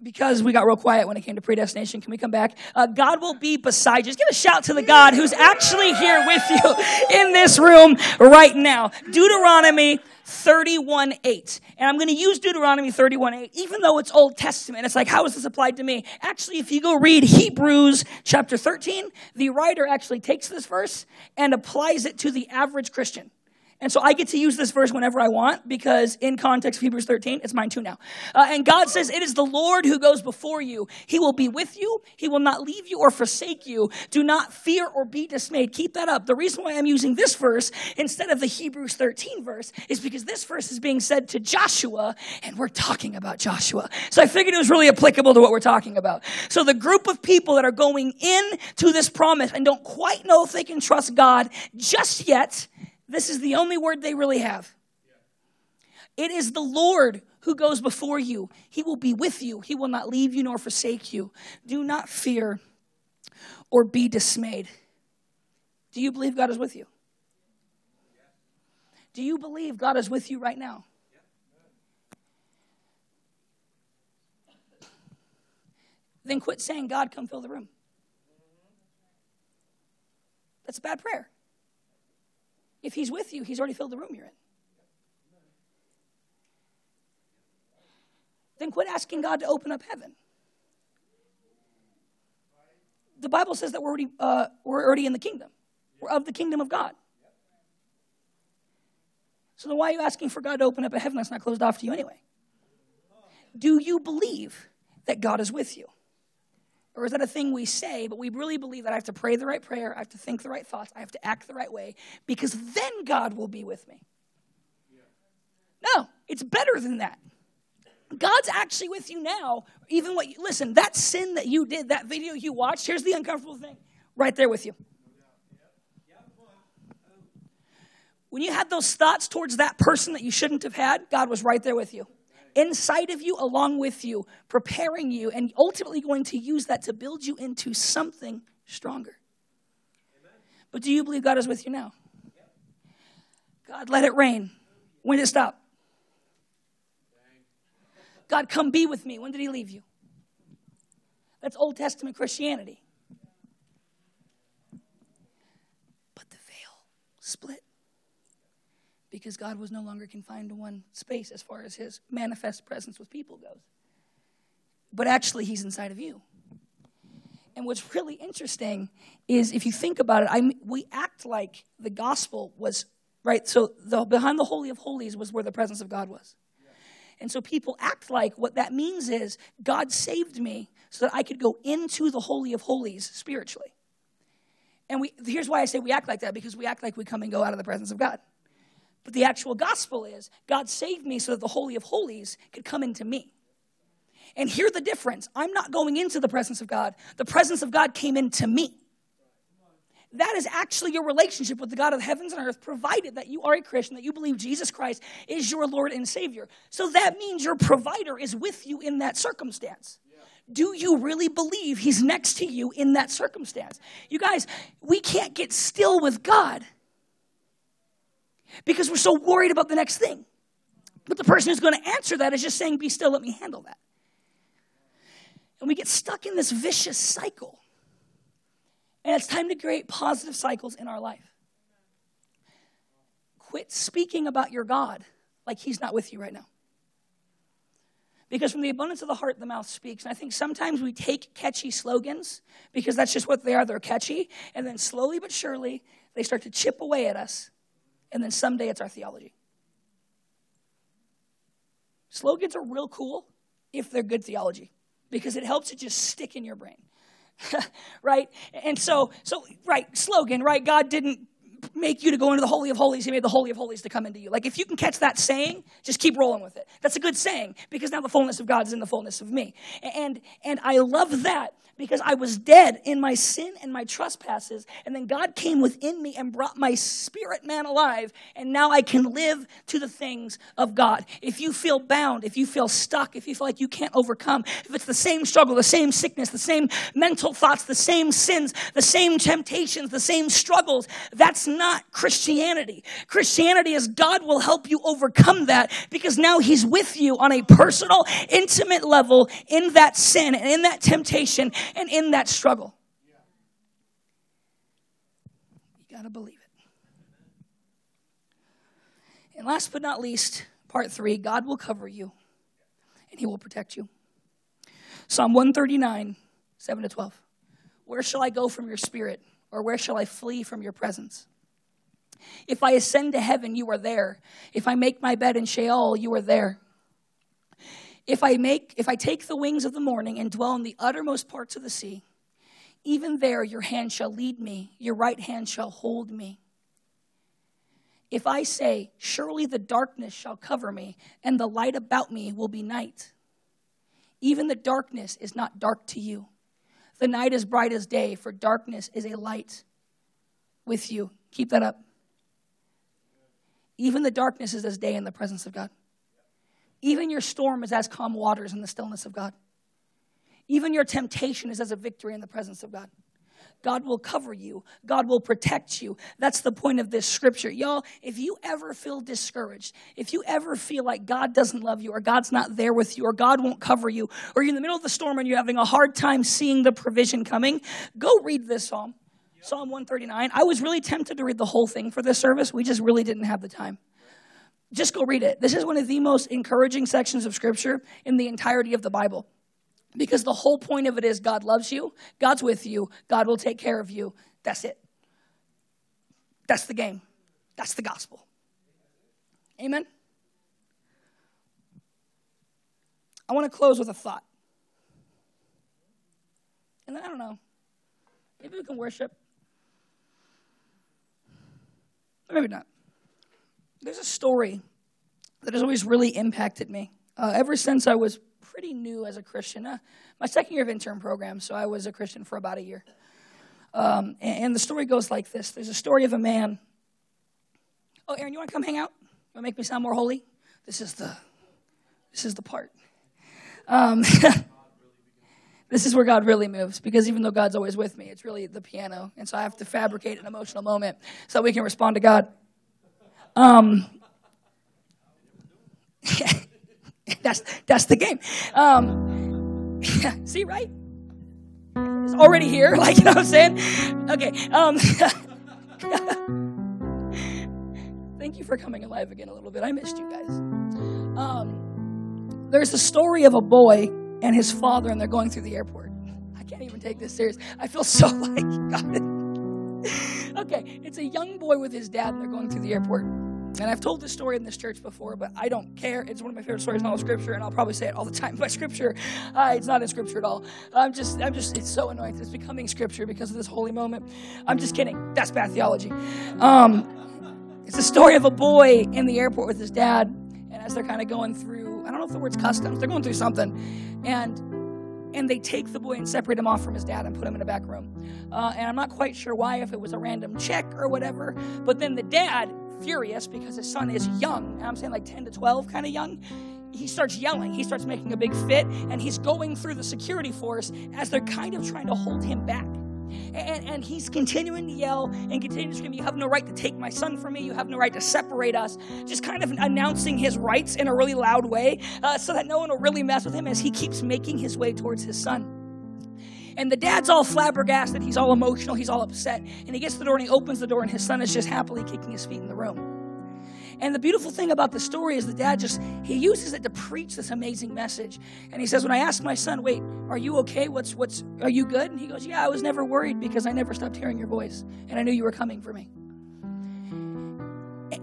because we got real quiet when it came to predestination, can we come back? Uh, God will be beside you. Just give a shout to the God who's actually here with you [laughs] in this room right now. Deuteronomy 31 8. And I'm going to use Deuteronomy 31 8, even though it's Old Testament. It's like, how is this applied to me? Actually, if you go read Hebrews chapter 13, the writer actually takes this verse and applies it to the average Christian. And so I get to use this verse whenever I want because in context of Hebrews 13, it's mine too now. Uh, and God says, it is the Lord who goes before you. He will be with you. He will not leave you or forsake you. Do not fear or be dismayed. Keep that up. The reason why I'm using this verse instead of the Hebrews 13 verse is because this verse is being said to Joshua and we're talking about Joshua. So I figured it was really applicable to what we're talking about. So the group of people that are going in to this promise and don't quite know if they can trust God just yet, this is the only word they really have. It is the Lord who goes before you. He will be with you. He will not leave you nor forsake you. Do not fear or be dismayed. Do you believe God is with you? Do you believe God is with you right now? Then quit saying, God, come fill the room. That's a bad prayer. If he's with you, he's already filled the room you're in. Then quit asking God to open up heaven. the Bible says that we're already, uh, we're already in the kingdom. We're of the kingdom of God. So then why are you asking for God to open up a heaven that's not closed off to you anyway? Do you believe that God is with you? Or is that a thing we say, but we really believe that I have to pray the right prayer, I have to think the right thoughts, I have to act the right way, because then God will be with me? No, it's better than that. God's actually with you now. Even what you, listen, that sin that you did, that video you watched, here's the uncomfortable thing right there with you. When you had those thoughts towards that person that you shouldn't have had, God was right there with you. Inside of you, along with you, preparing you, and ultimately going to use that to build you into something stronger. But do you believe God is with you now? God, let it rain. When did it stop? God, come be with me. When did he leave you? That's Old Testament Christianity. But the veil split because God was no longer confined to one space as far as his manifest presence with people goes. But actually, he's inside of you. And what's really interesting is if you think about it, I, we act like the gospel was, right? So the, behind the Holy of Holies was where the presence of God was. And so people act like what that means is God saved me so that I could go into the Holy of Holies spiritually. And we, here's why I say we act like that because we act like we come and go out of the presence of God. But the actual gospel is God saved me so that the Holy of Holies could come into me. And hear the difference. I'm not going into the presence of God, the presence of God came into me. That is actually your relationship with the God of heavens and earth, provided that you are a Christian, that you believe Jesus Christ is your Lord and Savior. So that means your provider is with you in that circumstance. Do you really believe He's next to you in that circumstance? You guys, we can't get still with God because we're so worried about the next thing. But the person who's going to answer that is just saying, Be still, let me handle that. And we get stuck in this vicious cycle. And it's time to create positive cycles in our life. Quit speaking about your God like He's not with you right now. Because from the abundance of the heart, the mouth speaks. And I think sometimes we take catchy slogans because that's just what they are. They're catchy. And then slowly but surely, they start to chip away at us. And then someday it's our theology. Slogans are real cool if they're good theology because it helps it just stick in your brain. [laughs] right? And so, so right, slogan, right? God didn't make you to go into the Holy of Holies. He made the Holy of Holies to come into you. Like, if you can catch that saying, just keep rolling with it. That's a good saying because now the fullness of God is in the fullness of me. And, and I love that because I was dead in my sin and my trespasses. And then God came within me and brought my spirit man alive. And now I can live to the things of God. If you feel bound, if you feel stuck, if you feel like you can't overcome, if it's the same struggle, the same sickness, the same mental thoughts, the same sins, the same temptations, the same struggles, that's not Christianity. Christianity is God will help you overcome that because now He's with you on a personal, intimate level in that sin and in that temptation and in that struggle. You got to believe it. And last but not least, part three God will cover you and He will protect you. Psalm 139, 7 to 12. Where shall I go from your spirit? Or where shall I flee from your presence? If I ascend to heaven, you are there. If I make my bed in Sheol, you are there. If I make if I take the wings of the morning and dwell in the uttermost parts of the sea, even there your hand shall lead me, your right hand shall hold me. If I say, Surely the darkness shall cover me, and the light about me will be night, even the darkness is not dark to you. The night is bright as day, for darkness is a light with you. Keep that up. Even the darkness is as day in the presence of God. Even your storm is as calm waters in the stillness of God. Even your temptation is as a victory in the presence of God. God will cover you. God will protect you. That's the point of this scripture. Y'all, if you ever feel discouraged, if you ever feel like God doesn't love you or God's not there with you or God won't cover you or you're in the middle of the storm and you're having a hard time seeing the provision coming, go read this psalm. Psalm 139. I was really tempted to read the whole thing for this service. We just really didn't have the time. Just go read it. This is one of the most encouraging sections of Scripture in the entirety of the Bible. Because the whole point of it is God loves you, God's with you, God will take care of you. That's it. That's the game. That's the gospel. Amen? I want to close with a thought. And then I don't know. Maybe we can worship. Or maybe not. There's a story that has always really impacted me. Uh, ever since I was pretty new as a Christian, uh, my second year of intern program, so I was a Christian for about a year. Um, and, and, the story goes like this There's a story of a man. Oh, Aaron, you want to come hang out? You want to make me sound more holy? This is the, this is the part. Um, [laughs] this is where God really moves because even though God's always with me, it's really the piano. And so I have to fabricate an emotional moment so we can respond to God. Um, [laughs] that's, that's the game. Um, [laughs] see, right? It's already here. [laughs] Like, you know what I'm saying? Okay. Um, thank you for coming alive again a little bit. I missed you guys. Um, there's a story of a boy and his father, and they're going through the airport. I can't even take this serious. I feel so like God. okay, it's a young boy with his dad, and they're going through the airport. And I've told this story in this church before, but I don't care. It's one of my favorite stories in all of Scripture, and I'll probably say it all the time. But Scripture, uh, it's not in Scripture at all. I'm just, I'm just, it's so annoying. It's becoming Scripture because of this holy moment. I'm just kidding. That's bad theology. Um, it's a story of a boy in the airport with his dad, and as they're kind of going through, I don't know if the word's customs, they're going through something, and and they take the boy and separate him off from his dad and put him in a back room. Uh, and I'm not quite sure why, if it was a random check or whatever. But then the dad furious because his son is young. I'm saying like 10 to 12, kind of young. He starts yelling. He starts making a big fit, and he's going through the security force as they're kind of trying to hold him back. And, and, he's continuing to yell and continuing to scream, You have no right to take my son from me. You have no right to separate us. Just kind of announcing his rights in a really loud way uh, so that no one will really mess with him as he keeps making his way towards his son. And the dad's all flabbergasted. He's all emotional. He's all upset. And he gets to the door and he opens the door, and his son is just happily kicking his feet in the room. And the beautiful thing about the story is the dad just, he uses it to preach this amazing message. And he says, When I asked my son, wait, are you okay? What's, what's, are you good? And he goes, Yeah, I was never worried because I never stopped hearing your voice. And I knew you were coming for me.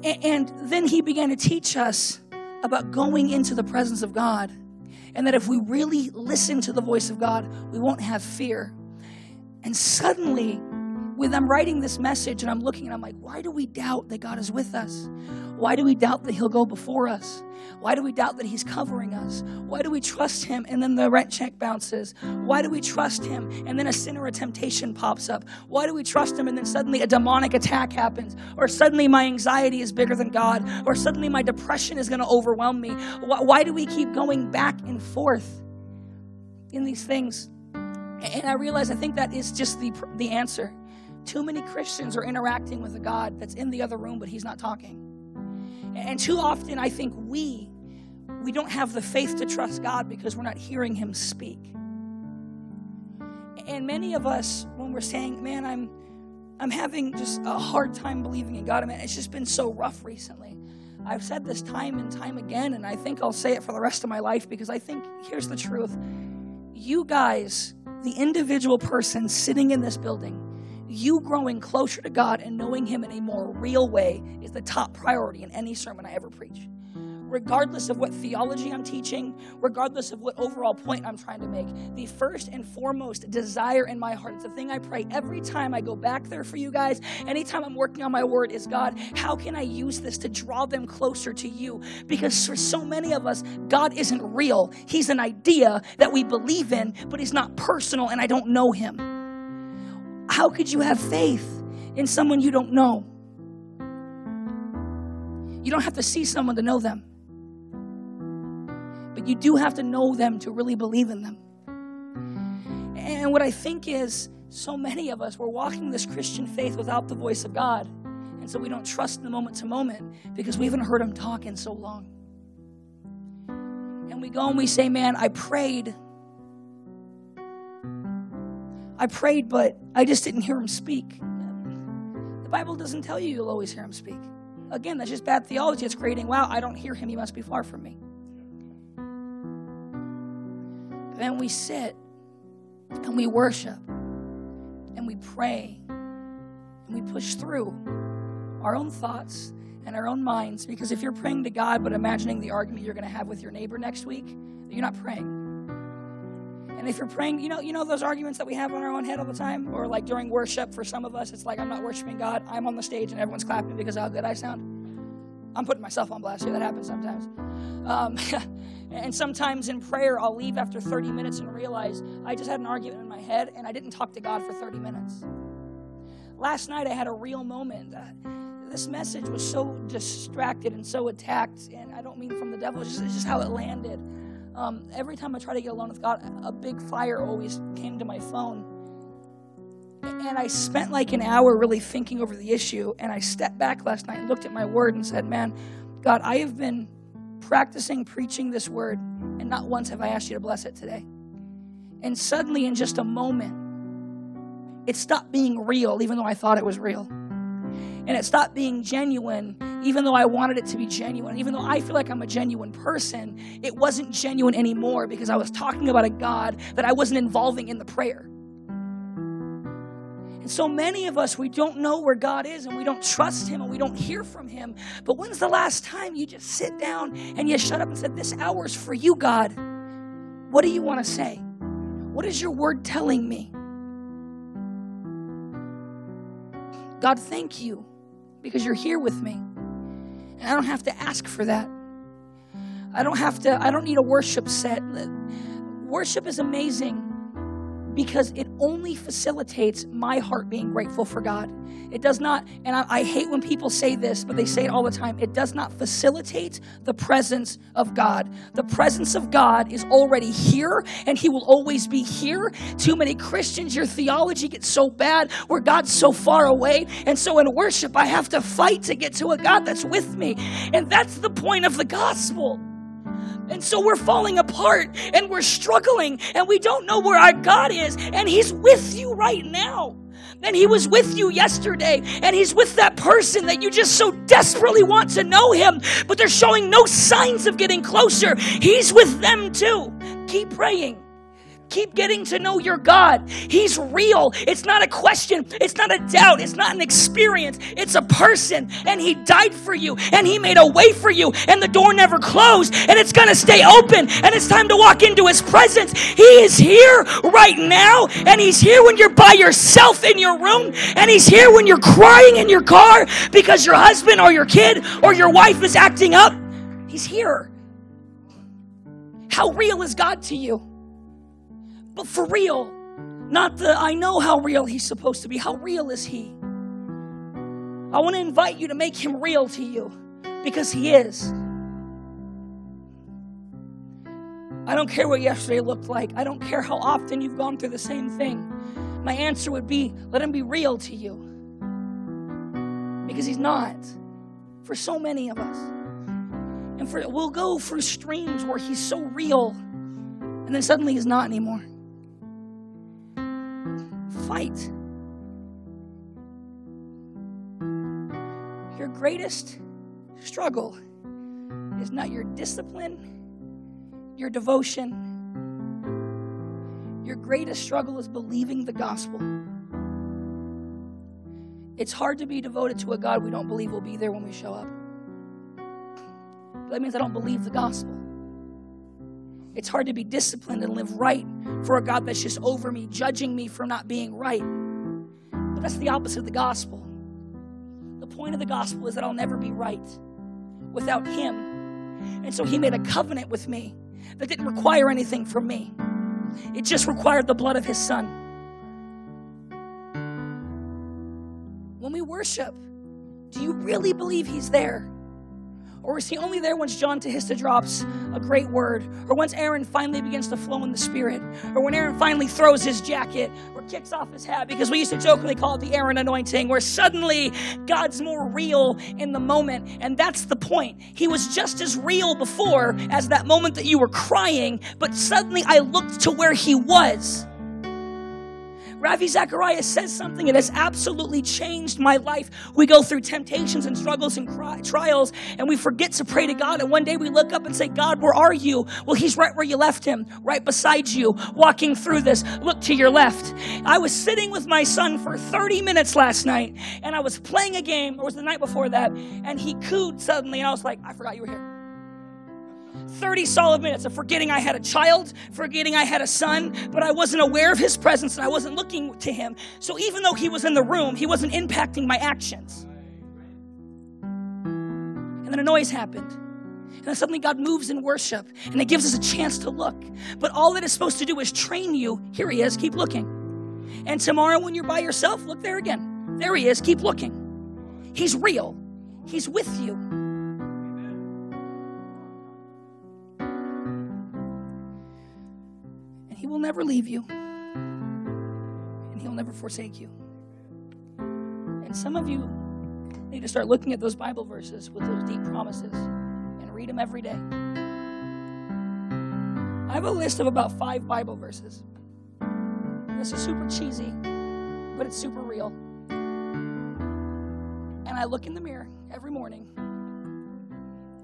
And then he began to teach us about going into the presence of God and that if we really listen to the voice of God, we won't have fear. And suddenly, with I'm writing this message and I'm looking and I'm like, why do we doubt that God is with us? Why do we doubt that He'll go before us? Why do we doubt that He's covering us? Why do we trust Him and then the rent check bounces? Why do we trust Him and then a sin or a temptation pops up? Why do we trust Him and then suddenly a demonic attack happens? Or suddenly my anxiety is bigger than God? Or suddenly my depression is going to overwhelm me? Why do we keep going back and forth in these things? And I realize I think that is just the, the answer. Too many Christians are interacting with a God that's in the other room, but He's not talking. And too often, I think we we don't have the faith to trust God because we're not hearing Him speak. And many of us, when we're saying, "Man, I'm I'm having just a hard time believing in God," I mean, it's just been so rough recently. I've said this time and time again, and I think I'll say it for the rest of my life because I think here's the truth: you guys, the individual person sitting in this building you growing closer to God and knowing Him in a more real way is the top priority in any sermon I ever preach. Regardless of what theology I'm teaching, regardless of what overall point I'm trying to make, the first and foremost desire in my heart, it's the thing I pray every time I go back there for you guys, anytime I'm working on my word, is God, how can I use this to draw them closer to you? Because for so many of us, God isn't real. He's an idea that we believe in, but He's not personal, and I don't know Him. How could you have faith in someone you don't know? You don't have to see someone to know them, but you do have to know them to really believe in them. And what I think is, so many of us, we're walking this Christian faith without the voice of God. And so we don't trust the moment to moment because we haven't heard him talk in so long. And we go and we say, Man, I prayed I prayed, but I just didn't hear him speak. The Bible doesn't tell you you'll always hear him speak. Again, that's just bad theology. It's creating, wow, I don't hear him. He must be far from me. then we sit and we worship and we pray and we push through our own thoughts and our own minds. Because if you're praying to God but imagining the argument you're going to have with your neighbor next week, you're not praying. And if you're praying, you know, you know those arguments that we have on our own head all the time, or like during worship. For some of us, it's like I'm not worshiping God. I'm on the stage and everyone's clapping because how good I sound. I'm putting myself on blast here. That happens sometimes. Um, [laughs] and sometimes in prayer, I'll leave after 30 minutes and realize I just had an argument in my head and I didn't talk to God for 30 minutes. Last night, I had a real moment. Uh, this message was so distracted and so attacked, and I don't mean from the devil, it's just, it's just how it landed. Um, every time I try to get alone with God, a big fire always came to my phone. And I spent like an hour really thinking over the issue. And I stepped back last night and looked at my word and said, Man, God, I have been practicing preaching this word, and not once have I asked you to bless it today. And suddenly, in just a moment, it stopped being real, even though I thought it was real. And it stopped being genuine, even though I wanted it to be genuine. Even though I feel like I'm a genuine person, it wasn't genuine anymore because I was talking about a God that I wasn't involving in the prayer. And so many of us, we don't know where God is and we don't trust Him and we don't hear from Him. But when's the last time you just sit down and you shut up and said, This hour's for you, God? What do you want to say? What is your word telling me? God, thank you because you're here with me. And I don't have to ask for that. I don't have to, I don't need a worship set. Worship is amazing because it only facilitates my heart being grateful for God. It does not, and I, I, hate when people say this, but they say it all the time. It does not facilitate the presence of God. The presence of God is already here, and He will always be here. Too many Christians, your theology gets so bad where God's so far away. And so in worship, I have to fight to get to a God that's with me. And that's the point of the gospel. And so we're falling apart and we're struggling and we don't know where our God is. And He's with you right now. And He was with you yesterday. And He's with that person that you just so desperately want to know Him, but they're showing no signs of getting closer. He's with them too. Keep praying. Keep getting to know your God. He's real. It's not a question. It's not a doubt. It's not an experience. It's a person. And He died for you. And He made a way for you. And the door never closed. And it's going to stay open. And it's time to walk into His presence. He is here right now. And He's here when you're by yourself in your room. And He's here when you're crying in your car because your husband or your kid or your wife is acting up. He's here. How real is God to you? But for real. Not the I know how real he's supposed to be. How real is he? I want to invite you to make him real to you because he is. I don't care what yesterday looked like. I don't care how often you've gone through the same thing. My answer would be let him be real to you. Because he's not for so many of us. And for we'll go through streams where he's so real and then suddenly he's not anymore fight. Your greatest struggle is not your discipline, your devotion. Your greatest struggle is believing the gospel. It's hard to be devoted to a God we don't believe will be there when we show up. That means I don't believe the gospel. It's hard to be disciplined and live right for a God that's just over me, judging me for not being right. But that's the opposite of the gospel. The point of the gospel is that I'll never be right without Him. And so He made a covenant with me that didn't require anything from me, it just required the blood of His Son. When we worship, do you really believe He's there? Or is he only there once John Tahista drops a great word? Or once Aaron finally begins to flow in the Spirit? Or when Aaron finally throws his jacket or kicks off his hat? Because we used to jokingly call it the Aaron anointing, where suddenly God's more real in the moment. And that's the point. He was just as real before as that moment that you were crying, but suddenly I looked to where he was Ravi Zacharias says something that has absolutely changed my life. We go through temptations and struggles and cry, trials, and we forget to pray to God. And one day we look up and say, God, where are you? Well, He's right where you left Him, right beside you, walking through this. Look to your left. I was sitting with my son for 30 minutes last night, and I was playing a game, or was the night before that, and he cooed suddenly, and I was like, I forgot you were here. 30 solid minutes of forgetting I had a child, forgetting I had a son, but I wasn't aware of his presence and I wasn't looking to him. So even though he was in the room, he wasn't impacting my actions. And then a noise happened. And then suddenly God moves in worship and it gives us a chance to look. But all that is supposed to do is train you. Here he is, keep looking. And tomorrow when you're by yourself, look there again. There he is, keep looking. He's real, he's with you. Never leave you, and He'll never forsake you. And some of you need to start looking at those Bible verses with those deep promises and read them every day. I have a list of about five Bible verses. This is super cheesy, but it's super real. And I look in the mirror every morning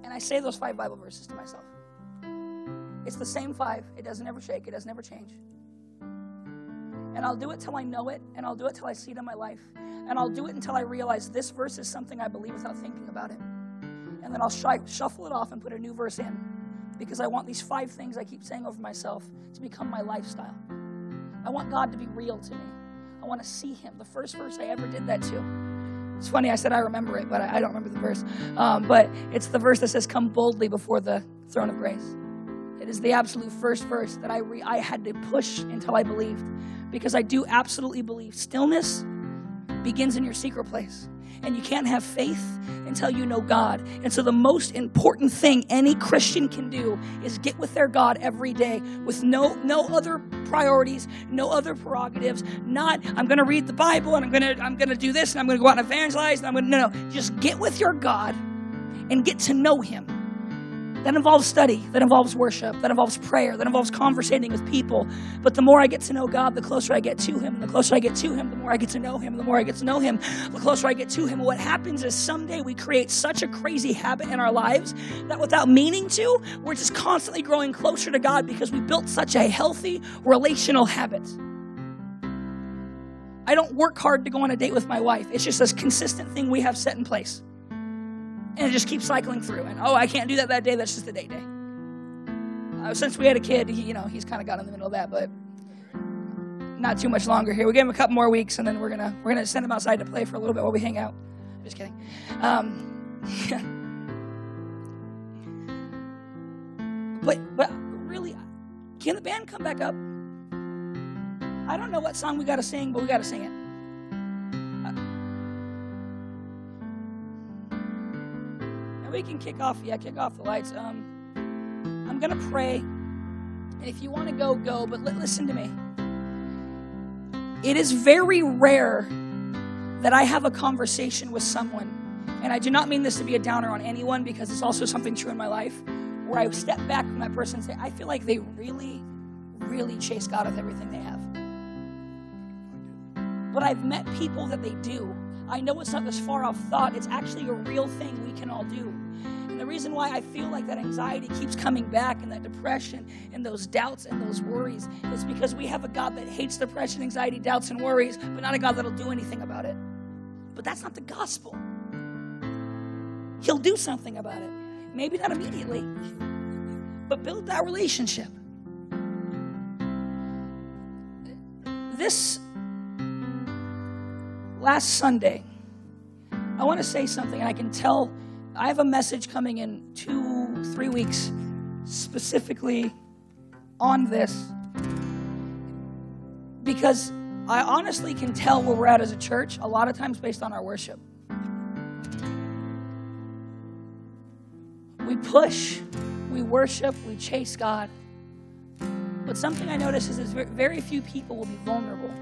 and I say those five Bible verses to myself. It's the same five. It doesn't ever shake, it doesn't ever change. And I'll do it till I know it, and I'll do it till I see it in my life. And I'll do it until I realize this verse is something I believe without thinking about it. And then I'll sh- shuffle it off and put a new verse in because I want these five things I keep saying over myself to become my lifestyle. I want God to be real to me. I want to see Him. The first verse I ever did that to. It's funny, I said I remember it, but I, I don't remember the verse. Um, but it's the verse that says, Come boldly before the throne of grace. It is the absolute first verse that I, re- I had to push until I believed. Because I do absolutely believe stillness begins in your secret place. And you can't have faith until you know God. And so, the most important thing any Christian can do is get with their God every day with no, no other priorities, no other prerogatives. Not, I'm going to read the Bible and I'm going to I'm going to do this and I'm going to go out and evangelize. And I'm going to, no, no. Just get with your God and get to know Him. That involves study, that involves worship, that involves prayer, that involves conversating with people. But the more I get to know God, the closer I get to Him. The closer I get to Him, the more I get to know Him. The more I get to know Him, the closer I get to Him. What happens is someday we create such a crazy habit in our lives that without meaning to, we're just constantly growing closer to God because we built such a healthy relational habit. I don't work hard to go on a date with my wife, it's just a consistent thing we have set in place and it just keeps cycling through. And oh, I can't do that that day. That's just a day day. Uh, since we had a kid, he, you know, he's kind of got in the middle of that, but not too much longer here. We give him a couple more weeks, and then we're gonna we're gonna send him outside to play for a little bit while we hang out. Just kidding. Um, [laughs] but but really, can the band come back up? I don't know what song we got to sing, but we got to sing it. We can kick off. Yeah, kick off the lights. Um, I'm gonna pray, and if you want to go, go. But listen to me. It is very rare that I have a conversation with someone, and I do not mean this to be a downer on anyone because it's also something true in my life, where I step back from that person and say, I feel like they really, really chase God with everything they have. But I've met people that they do. I know it's not this far off thought, it's actually a real thing we can all do reason why I feel like that anxiety keeps coming back and that depression and those doubts and those worries is because we have a God that hates depression, anxiety, doubts, and worries, but not a God that'll do anything about it. But that's not the gospel. He'll do something about it. Maybe not immediately, but build that relationship. This last Sunday, I want to say something, and I can tell I have a message coming in two, three weeks specifically on this because I honestly can tell where we're at as a church a lot of times based on our worship. We push, we worship, we chase God. But something I notice is that very few people will be vulnerable.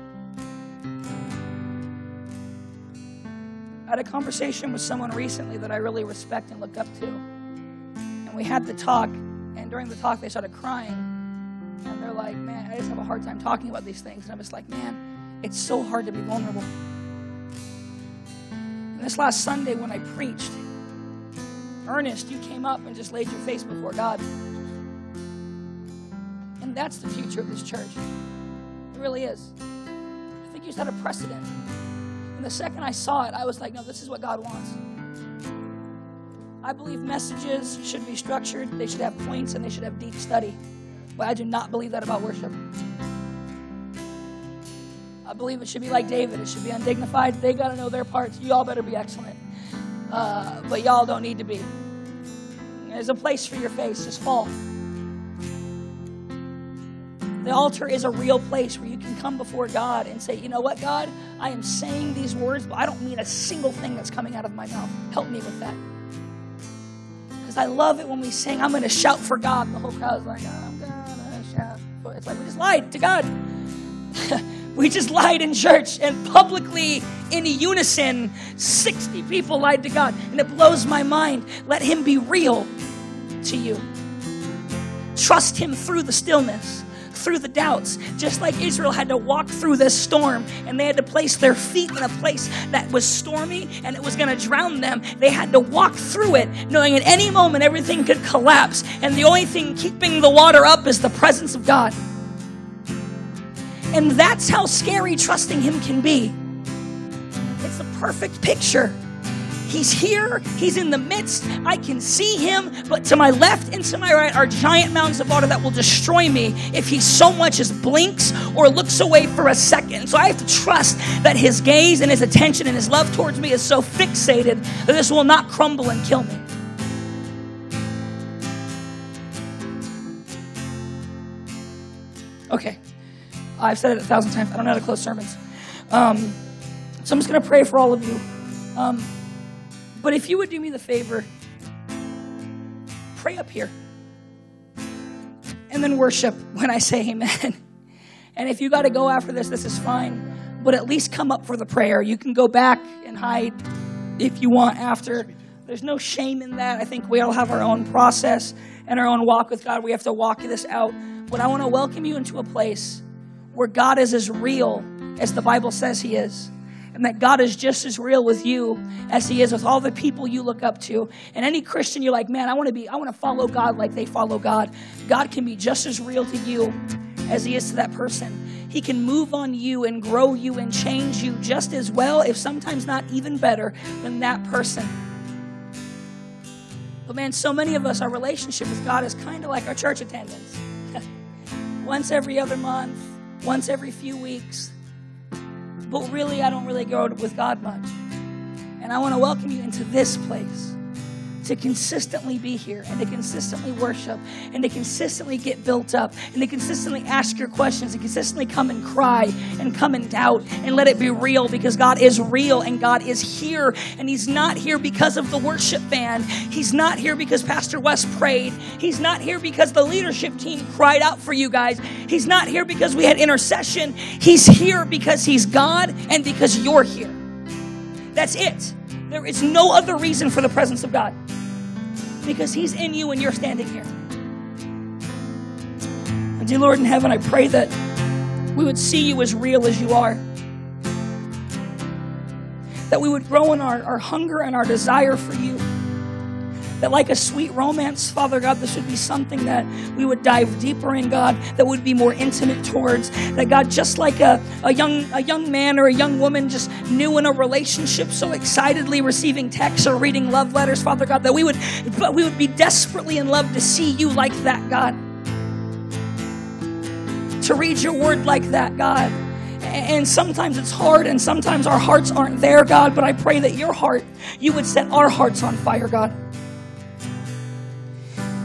I had a conversation with someone recently that I really respect and look up to. And we had the talk, and during the talk, they started crying. And they're like, man, I just have a hard time talking about these things. And I'm just like, man, it's so hard to be vulnerable. And this last Sunday when I preached, Ernest, you came up and just laid your face before God. And that's the future of this church. It really is. I think you set a precedent. And the second I saw it, I was like, no, this is what God wants. I believe messages should be structured, they should have points, and they should have deep study. But I do not believe that about worship. I believe it should be like David. It should be undignified. They got to know their parts. You all better be excellent. Uh, but y'all don't need to be. There's a place for your face. Just fall. The altar is a real place where you can come before God and say, you know what, God, I am saying these words, but I don't mean a single thing that's coming out of my mouth. Help me with that. Because I love it when we sing, I'm going to shout for God. And the whole crowd's like, I'm going to shout. It's like we just lied to God. [laughs] we just lied in church and publicly in unison 60 people lied to god and it blows my mind let him be real to you trust him through the stillness through the doubts, just like Israel had to walk through this storm and they had to place their feet in a place that was stormy and it was going to drown them. They had to walk through it knowing at any moment everything could collapse and the only thing keeping the water up is the presence of God. And that's how scary trusting Him can be. It's the perfect picture He's here, He's in the midst. I can see Him, but to my left and to my right are giant mountains of water that will destroy me if He so much as blinks or looks away for a second. So I have to trust that His gaze and His attention and His love towards me is so fixated that this will not crumble and kill me. Okay. I've said it a thousand times. I don't know how to close sermons. Um, so I'm just going to pray for all of you. Um, but if you would do me the favor, pray up here and then worship when I say amen. And if you got to go after this, this is fine. But at least come up for the prayer. You can go back and hide if you want after. There's no shame in that. I think we all have our own process and our own walk with God. We have to walk this out. But I want to welcome you into a place where God is as real as the Bible says He is and that God is just as real with you as He is with all the people you look up to. And any Christian you're like, man, I want to be, I want to follow God like they follow God. God can be just as real to you as He is to that person. He can move on you and grow you and change you just as well, if sometimes not even better, than that person. But man, so many of us, our relationship with God is kind of like our church attendance. [laughs] once every other month, once every few weeks. But really, I don't really go with God much. And I want to welcome you into this place to consistently be here and to consistently worship and to consistently get built up and to consistently ask your questions and consistently come and cry and come and doubt and let it be real because God is real and God is here and He's not here because of the worship band. He's not here because Pastor West prayed. He's not here because the leadership team cried out for you guys. He's not here because we had intercession. He's here because He's God and because you're here. That's it. There is no other reason for the presence of God because He's in you and you're standing here. And dear Lord in heaven, I pray that we would see you as real as you are. That we would grow in our, our hunger and our desire for you that, like a sweet romance, Father God, this would be something that we would dive deeper in, God, that would be more intimate towards. That, God, just like a, a, young, a young man or a young woman just new in a relationship, so excitedly receiving texts or reading love letters, Father God, that we would, but we would be desperately in love to see you like that, God. To read your word like that, God. And sometimes it's hard, and sometimes our hearts aren't there, God. But I pray that your heart, you would set our hearts on fire, God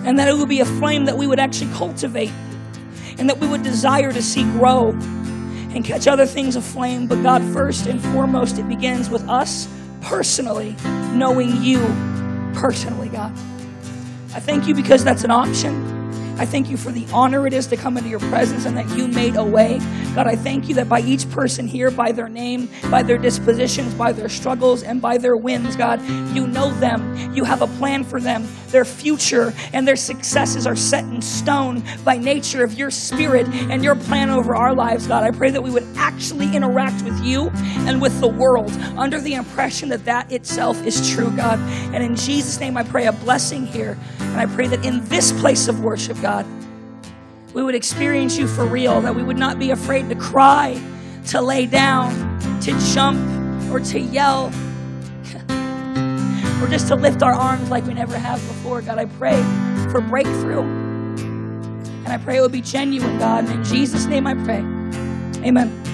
and that it would be a flame that we would actually cultivate and that we would desire to see grow and catch other things aflame. But God, first and foremost, it begins with us personally knowing you personally, God. I thank you because that's an option. I thank you for the honor it is to come into your presence and that you made a way. God, I thank you that by each person here, by their name, by their dispositions, by their struggles, and by their wins, God, you know them. You have a plan for them. Their future and their successes are set in stone by nature of your spirit and your plan over our lives, God. I pray that we would actually interact with you and with the world under the impression that that itself is true, God. And in Jesus' name, I pray a blessing here. And I pray that in this place of worship, God, we would experience you for real, that we would not be afraid to cry, to lay down, to jump, or to yell, [laughs] or just to lift our arms like we never have before. God, I pray for breakthrough. And I pray it would be genuine, God. And in Jesus' name I pray. Amen.